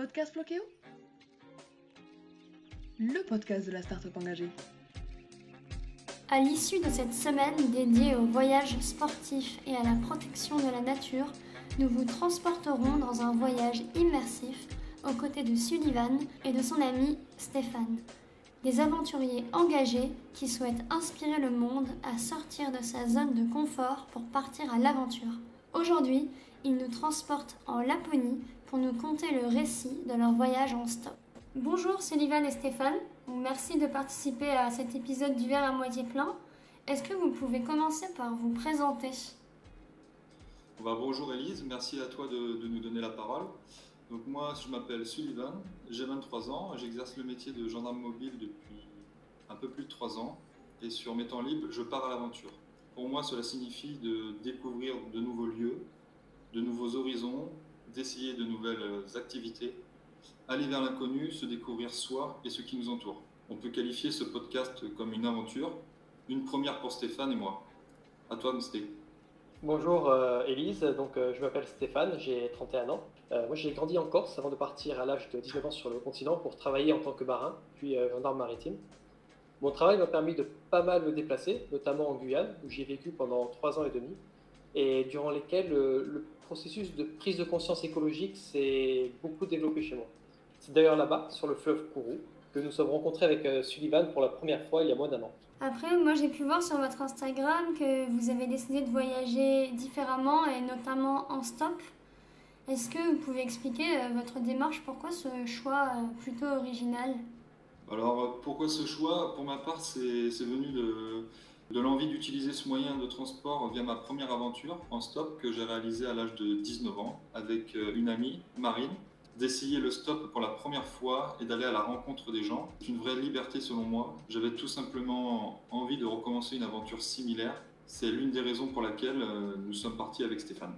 Podcast Le podcast de la start-up engagée. À l'issue de cette semaine dédiée au voyage sportif et à la protection de la nature, nous vous transporterons dans un voyage immersif aux côtés de Sullivan et de son ami Stéphane. Des aventuriers engagés qui souhaitent inspirer le monde à sortir de sa zone de confort pour partir à l'aventure. Aujourd'hui, ils nous transportent en Laponie pour nous conter le récit de leur voyage en stop. Bonjour Sullivan et Stéphane, merci de participer à cet épisode du verre à moitié plein. Est-ce que vous pouvez commencer par vous présenter? Bah, Bonjour Elise, merci à toi de, de nous donner la parole. Donc moi, je m'appelle Sullivan, j'ai 23 ans, j'exerce le métier de gendarme mobile depuis un peu plus de 3 ans et sur mes temps libres, je pars à l'aventure. Pour moi, cela signifie de découvrir de nouveaux lieux, de nouveaux horizons, d'essayer de nouvelles activités, aller vers l'inconnu, se découvrir soi et ce qui nous entoure. On peut qualifier ce podcast comme une aventure, une première pour Stéphane et moi. À toi, Sté. Bonjour euh, euh, je m'appelle Stéphane, j'ai 31 ans. Euh, moi j'ai grandi en Corse avant de partir à l'âge de 19 ans sur le continent pour travailler en tant que marin, puis gendarme maritime. Mon travail m'a permis de pas mal me déplacer, notamment en Guyane, où j'ai vécu pendant 3 ans et demi, et durant lesquels le processus de prise de conscience écologique s'est beaucoup développé chez moi. C'est d'ailleurs là-bas, sur le fleuve Kourou, que nous sommes rencontrés avec euh, Sullivan pour la première fois il y a moins d'un an. Après, moi j'ai pu voir sur votre Instagram que vous avez décidé de voyager différemment et notamment en stop. Est-ce que vous pouvez expliquer euh, votre démarche? Pourquoi ce choix euh, plutôt original? Alors, pourquoi ce choix? Pour ma part, c'est venu de, de l'envie d'utiliser ce moyen de transport via ma première aventure en stop que j'ai réalisée à l'âge de 19 ans avec euh, une amie, Marine, d'essayer le stop pour la première fois et d'aller à la rencontre des gens. C'est une vraie liberté selon moi. J'avais tout simplement envie de recommencer une aventure similaire. C'est l'une des raisons pour laquelle euh, nous sommes partis avec Stéphane.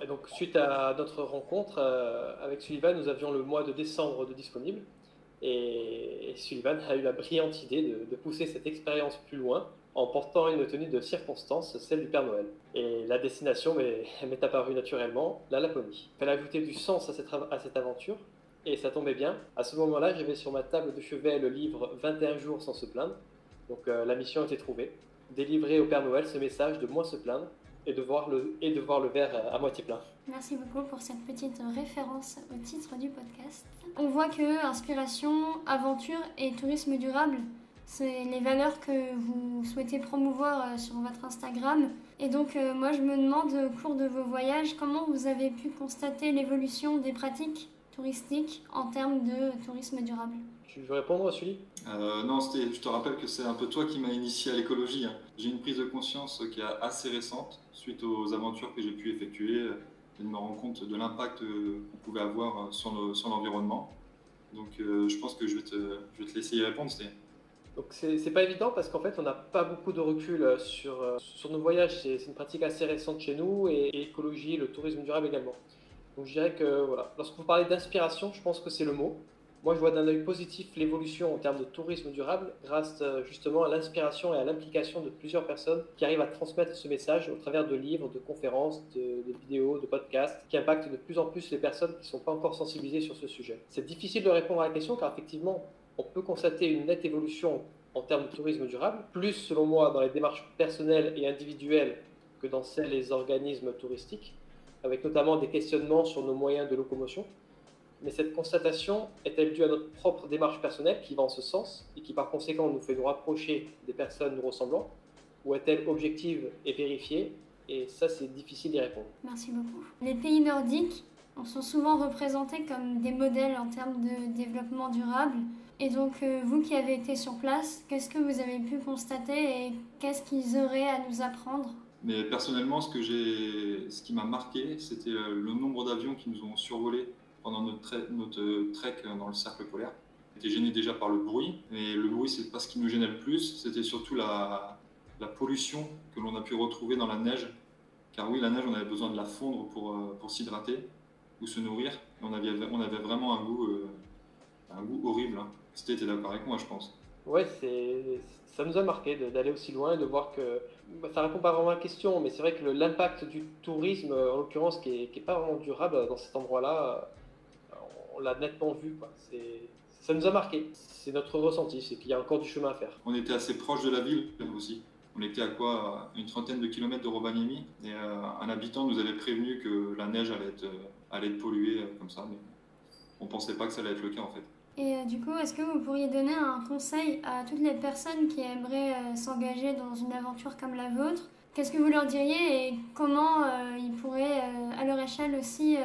et donc suite à notre rencontre euh, avec Sullivan, nous avions le mois de décembre de disponible. Et Sullivan a eu la brillante idée de pousser cette expérience plus loin en portant une tenue de circonstance, celle du Père Noël. Et la destination m'est apparue naturellement, la Laponie. Fallait ajouter du sens à cette, aventure, et ça tombait bien. À ce moment-là, j'avais sur ma table de chevet le livre 21 jours sans se plaindre. Donc euh, la mission était trouvée. Délivrer au Père Noël ce message de moins se plaindre et de voir le verre à moitié plein. Merci beaucoup pour cette petite référence au titre du podcast. On voit que inspiration, aventure et tourisme durable c'est les valeurs que vous souhaitez promouvoir euh, sur votre Instagram. Et donc euh, moi je me demande au cours de vos voyages comment vous avez pu constater l'évolution des pratiques touristiques en termes de tourisme durable? Tu veux répondre, Sully euh, Non, je te rappelle que c'est un peu toi qui m'as initié à l'écologie. Hein. J'ai une prise de conscience qui est assez récente suite aux aventures que j'ai pu effectuer et de me rendre compte de l'impact qu'on pouvait avoir sur l'environnement. Donc je pense que je vais te, je vais te laisser y répondre. Donc c'est pas évident parce qu'en fait on n'a pas beaucoup de recul euh, sur, euh, sur nos voyages, c'est une pratique assez récente chez nous et, l'écologie, le tourisme durable également. Donc je dirais que voilà, lorsque vous parlez d'inspiration, je pense que c'est le mot. Moi je vois d'un œil positif l'évolution en termes de tourisme durable grâce euh, justement à l'inspiration et à l'implication de plusieurs personnes qui arrivent à transmettre ce message au travers de livres, de conférences, de, de vidéos, de podcasts qui impactent de plus en plus les personnes qui ne sont pas encore sensibilisées sur ce sujet. C'est difficile de répondre à la question car effectivement on peut constater une nette évolution en termes de tourisme durable, plus selon moi dans les démarches personnelles et individuelles que dans celles des organismes touristiques, avec notamment des questionnements sur nos moyens de locomotion. Mais cette constatation est-elle due à notre propre démarche personnelle qui va en ce sens et qui par conséquent nous fait nous rapprocher des personnes nous ressemblant Ou est-elle objective et vérifiée? Et ça, c'est difficile d'y répondre. Merci beaucoup. Les pays nordiques sont souvent représentés comme des modèles en termes de développement durable. Et donc, euh, vous qui avez été sur place, qu'est-ce que vous avez pu constater et qu'est-ce qu'ils auraient à nous apprendre? Mais personnellement, ce, que ce qui m'a marqué, c'était euh, le nombre d'avions qui nous ont survolés pendant notre, notre trek dans le cercle polaire. On était gêné déjà par le bruit, mais le bruit, c'est pas ce qui nous gênait le plus, c'était surtout la, pollution que l'on a pu retrouver dans la neige. Car oui, la neige, on avait besoin de la fondre pour, euh, s'hydrater ou se nourrir. On avait, on avait vraiment un goût, un goût horrible. C'était d'accord avec moi, je pense. Ouais, c'est, ça nous a marqué d'aller aussi loin et de voir que bah, ça répond pas vraiment à la question, mais c'est vrai que l'impact du tourisme, en l'occurrence, qui n'est est pas vraiment durable dans cet endroit-là, on l'a nettement vu. Quoi. Ça nous a marqué. C'est notre ressenti, c'est qu'il y a encore du chemin à faire. On était assez proche de la ville aussi. On était à quoi Une trentaine de kilomètres de Rovaniemi. Et euh, un habitant nous avait prévenu que la neige allait être, allait être polluée comme ça. Mais on ne pensait pas que ça allait être le cas en fait. Et euh, du coup, est-ce que vous pourriez donner un conseil à toutes les personnes qui aimeraient euh, s'engager dans une aventure comme la vôtre? Qu'est-ce que vous leur diriez et comment euh, ils pourraient, à leur échelle aussi,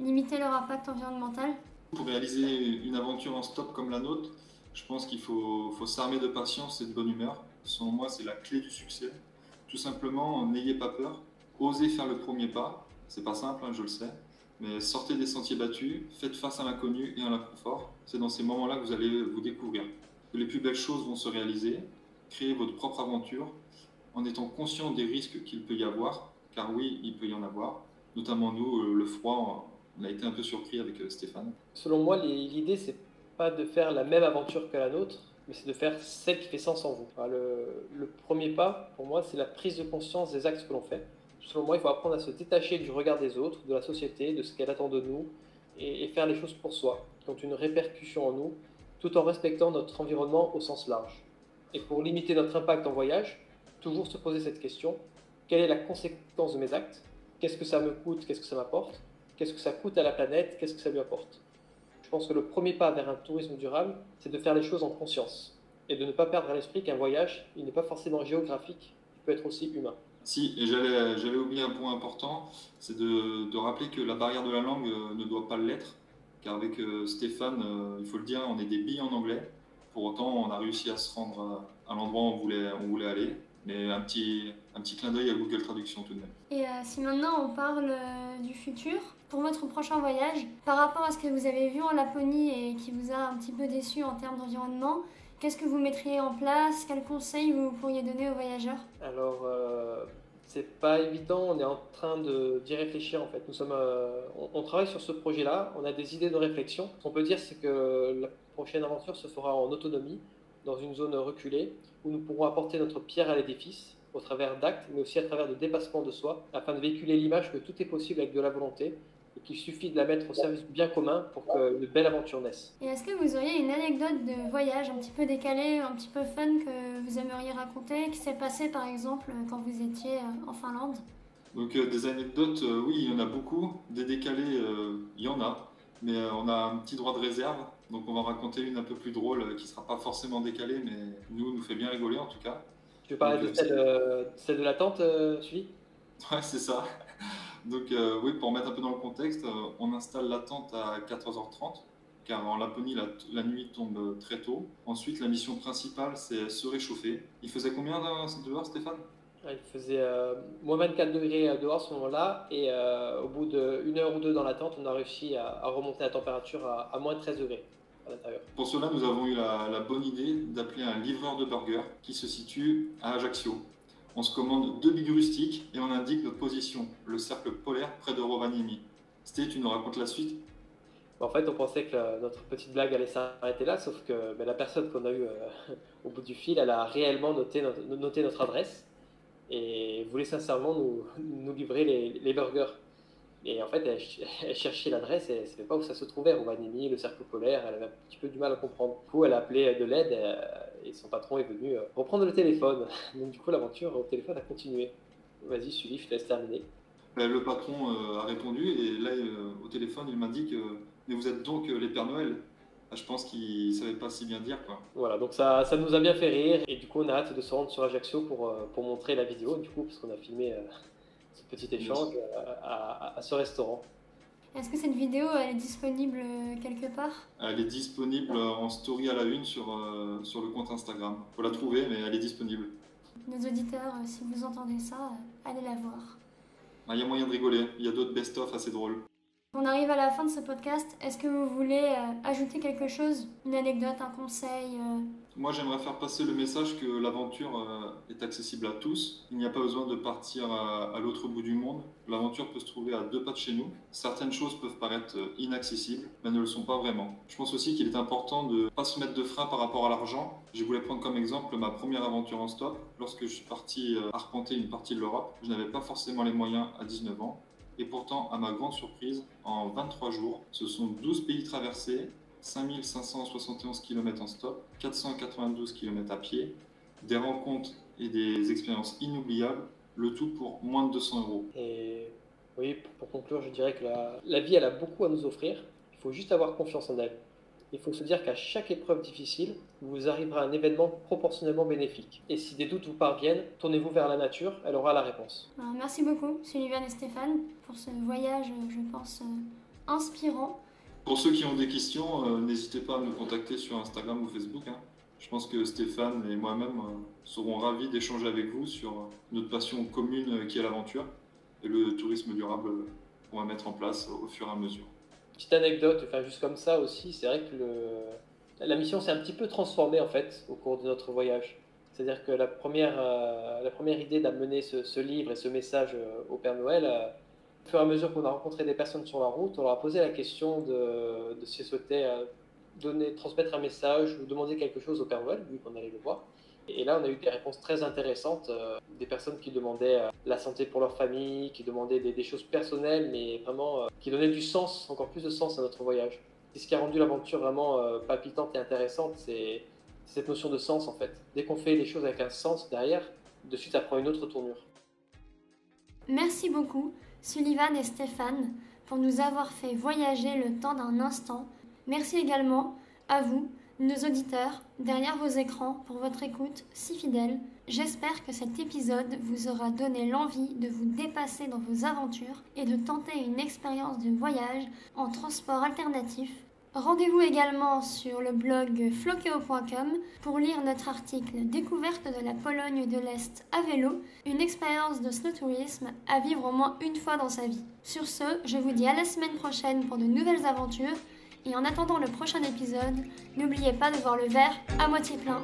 limiter leur impact environnemental? Pour réaliser une aventure en stop comme la nôtre, je pense qu'il faut, s'armer de patience et de bonne humeur. Selon moi, c'est la clé du succès. Tout simplement, n'ayez pas peur, osez faire le premier pas. C'est pas simple, hein, je le sais mais sortez des sentiers battus, faites face à l'inconnu et à l'inconfort. C'est dans ces moments-là que vous allez vous découvrir. Que les plus belles choses vont se réaliser. Créez votre propre aventure en étant conscient des risques qu'il peut y avoir, car oui, il peut y en avoir. Notamment nous, euh, le froid, on a été un peu surpris avec euh, Stéphane. Selon moi, l'idée, c'est pas de faire la même aventure que la nôtre, mais c'est de faire celle qui fait sens en vous. le, le premier pas, pour moi, c'est la prise de conscience des actes que l'on fait selon moi, il faut apprendre à se détacher du regard des autres, de la société, de ce qu'elle attend de nous, et, faire les choses pour soi, qui ont une répercussion en nous, tout en respectant notre environnement au sens large. Et pour limiter notre impact en voyage, toujours se poser cette question, quelle est la conséquence de mes actes? Qu'est-ce que ça me coûte? Qu'est-ce que ça m'apporte? Qu'est-ce que ça coûte à la planète? Qu'est-ce que ça lui apporte? Je pense que le premier pas vers un tourisme durable, c'est de faire les choses en conscience et de ne pas perdre à l'esprit qu'un voyage, il n'est pas forcément géographique, il peut être aussi humain. Si, et j'avais oublié un point important, c'est de, rappeler que la barrière de la langue euh, ne doit pas l'être, car avec euh, Stéphane, euh, il faut le dire, on est des billes en anglais. Pour autant, on a réussi à se rendre à l'endroit où on voulait, on voulait aller, mais un petit, un petit clin d'œil à Google Traduction tout de même. Et si maintenant on parle du futur, pour votre prochain voyage, par rapport à ce que vous avez vu en Laponie et qui vous a un petit peu déçu en termes d'environnement, Qu'est-ce que vous mettriez en place? Quels conseils vous pourriez donner aux voyageurs? Alors, euh, c'est pas évident, on est en train d'y réfléchir en fait. Nous sommes, euh, on, travaille sur ce projet-là, on a des idées de réflexion. Ce qu'on peut dire, c'est que la prochaine aventure se fera en autonomie, dans une zone reculée, où nous pourrons apporter notre pierre à l'édifice au travers d'actes, mais aussi à travers de dépassements de soi, afin de véhiculer l'image que tout est possible avec de la volonté, et qu'il suffit de la mettre au service du bien commun pour que une belle aventure naisse. Et est-ce que vous auriez une anecdote de voyage un petit peu décalée, un petit peu fun que vous aimeriez raconter, qui s'est passé par exemple quand vous étiez euh, en Finlande? Donc euh, des anecdotes, euh, oui, il y en a beaucoup. Des décalés, il y en a. Mais on a un petit droit de réserve. Donc on va raconter une un peu plus drôle qui ne sera pas forcément décalée, mais nous, nous fait bien rigoler en tout cas. Tu veux parler de celle, de la tente, Suivi Ouais, c'est ça. Donc euh, oui, pour mettre un peu dans le contexte, euh, on installe la tente à 14h30 car en Laponie, la, nuit tombe très tôt. Ensuite, la mission principale, c'est se réchauffer. Il faisait combien dehors, Stéphane? Il faisait euh, moins 24 degrés dehors à ce moment-là, et au bout d'une heure ou deux dans la tente, on a réussi à, remonter la température à, moins 13 degrés à l'intérieur. Pour cela, nous avons eu la, la bonne idée d'appeler un livreur de burgers qui se situe à Ajaccio on se commande deux billes rustiques et on indique notre position, le cercle polaire près de Rovaniemi. Sté, tu nous racontes la suite? En fait, on pensait que notre petite blague allait s'arrêter là, sauf que la personne qu'on a eue euh, au bout du fil, elle a réellement noté notre, adresse et voulait sincèrement nous, livrer les burgers. Et en fait, elle, cherchait l'adresse et elle ne savait pas où ça se trouvait. Rovaniemi, le cercle polaire, elle avait un petit peu du mal à comprendre. Du coup, elle a appelé de l'aide euh, et son patron est venu euh, reprendre le téléphone. Donc, du coup, l'aventure au téléphone a continué. Vas-y, Sully, je te laisse terminer. Ben, le patron euh, a répondu et là, au téléphone, il m'indique Mais vous êtes donc les Pères Noël? Ah, je pense qu'il ne savait pas si bien dire. Quoi. Voilà, donc ça, ça nous a bien fait rire et du coup on a hâte de se rendre sur Ajaccio pour, pour montrer la vidéo, du coup, parce qu'on a filmé petit échange à, ce restaurant. Est-ce que cette vidéo elle est disponible quelque part? Elle est disponible en story à la une sur, euh, sur le compte Instagram. Il faut la trouver, mais elle est disponible. Nos auditeurs, euh, si vous entendez ça, euh, allez la voir. Ah, il y a moyen de rigoler. Il y a d'autres best-of assez drôles. On arrive à la fin de ce podcast. Est-ce que vous voulez ajouter quelque chose Une anecdote, un conseil moi, j'aimerais faire passer le message que l'aventure euh, est accessible à tous. Il n'y a pas besoin de partir à, l'autre bout du monde. L'aventure peut se trouver à deux pas de chez nous. Certaines choses peuvent paraître euh, inaccessibles, mais ne le sont pas vraiment. Je pense aussi qu'il est important de ne pas se mettre de frein par rapport à l'argent. Je voulais prendre comme exemple ma première aventure en stop. Lorsque je suis parti euh, arpenter une partie de l'Europe, je n'avais pas forcément les moyens à 19 ans. Et pourtant, à ma grande surprise, en 23 jours, ce sont 12 pays traversés, 5571 km en stop, 492 km à pied, des rencontres et des expériences inoubliables, le tout pour moins de 200 euros. Et oui, pour conclure, je dirais que la, la vie, elle a beaucoup à nous offrir. Il faut juste avoir confiance en elle. Il faut se dire qu'à chaque épreuve difficile, vous arrivera un événement proportionnellement bénéfique. Et si des doutes vous parviennent, tournez-vous vers la nature, elle aura la réponse. Ben, merci beaucoup, Sullivan et Stéphane, pour ce voyage, je pense, euh, inspirant. Pour ceux qui ont des questions, euh, n'hésitez pas à nous contacter sur Instagram ou Facebook. hein. Je pense que Stéphane et moi-même euh, serons ravis d'échanger avec vous sur euh, notre passion commune euh, qui est l'aventure et le tourisme durable euh, qu'on va mettre en place au fur et à mesure. Petite anecdote, enfin juste comme ça aussi, c'est vrai que la mission s'est un petit peu transformée en fait au cours de notre voyage. C'est-à-dire que la première, euh, la première idée d'amener ce, livre et ce message euh, au Père Noël, euh, au fur et à mesure qu'on a rencontré des personnes sur la route, on leur a posé la question de, de s'ils souhaitaient euh, donner, transmettre un message ou demander quelque chose au Père Noël, vu qu'on allait le voir. Et là, on a eu des réponses très intéressantes, euh, des personnes qui demandaient euh, la santé pour leur famille, qui demandaient des, choses personnelles, mais vraiment euh, qui donnaient du sens, encore plus de sens à notre voyage. C'est ce qui a rendu l'aventure vraiment palpitante et intéressante, c'est cette notion de sens en fait. Dès qu'on fait les choses avec un sens derrière, de suite ça prend une autre tournure. Merci beaucoup, Sullivan et Stéphane, pour nous avoir fait voyager le temps d'un instant. Merci également à vous, nos auditeurs, derrière vos écrans, pour votre écoute si fidèle. J'espère que cet épisode vous aura donné l'envie de vous dépasser dans vos aventures et de tenter une expérience de voyage en transport alternatif. Rendez-vous également sur le blog flokeo.com pour lire notre article Découverte de la Pologne de l'Est à vélo, une expérience de snowtourisme à vivre au moins une fois dans sa vie. Sur ce, je vous dis à la semaine prochaine pour de nouvelles aventures et en attendant le prochain épisode, n'oubliez pas de voir le verre à moitié plein.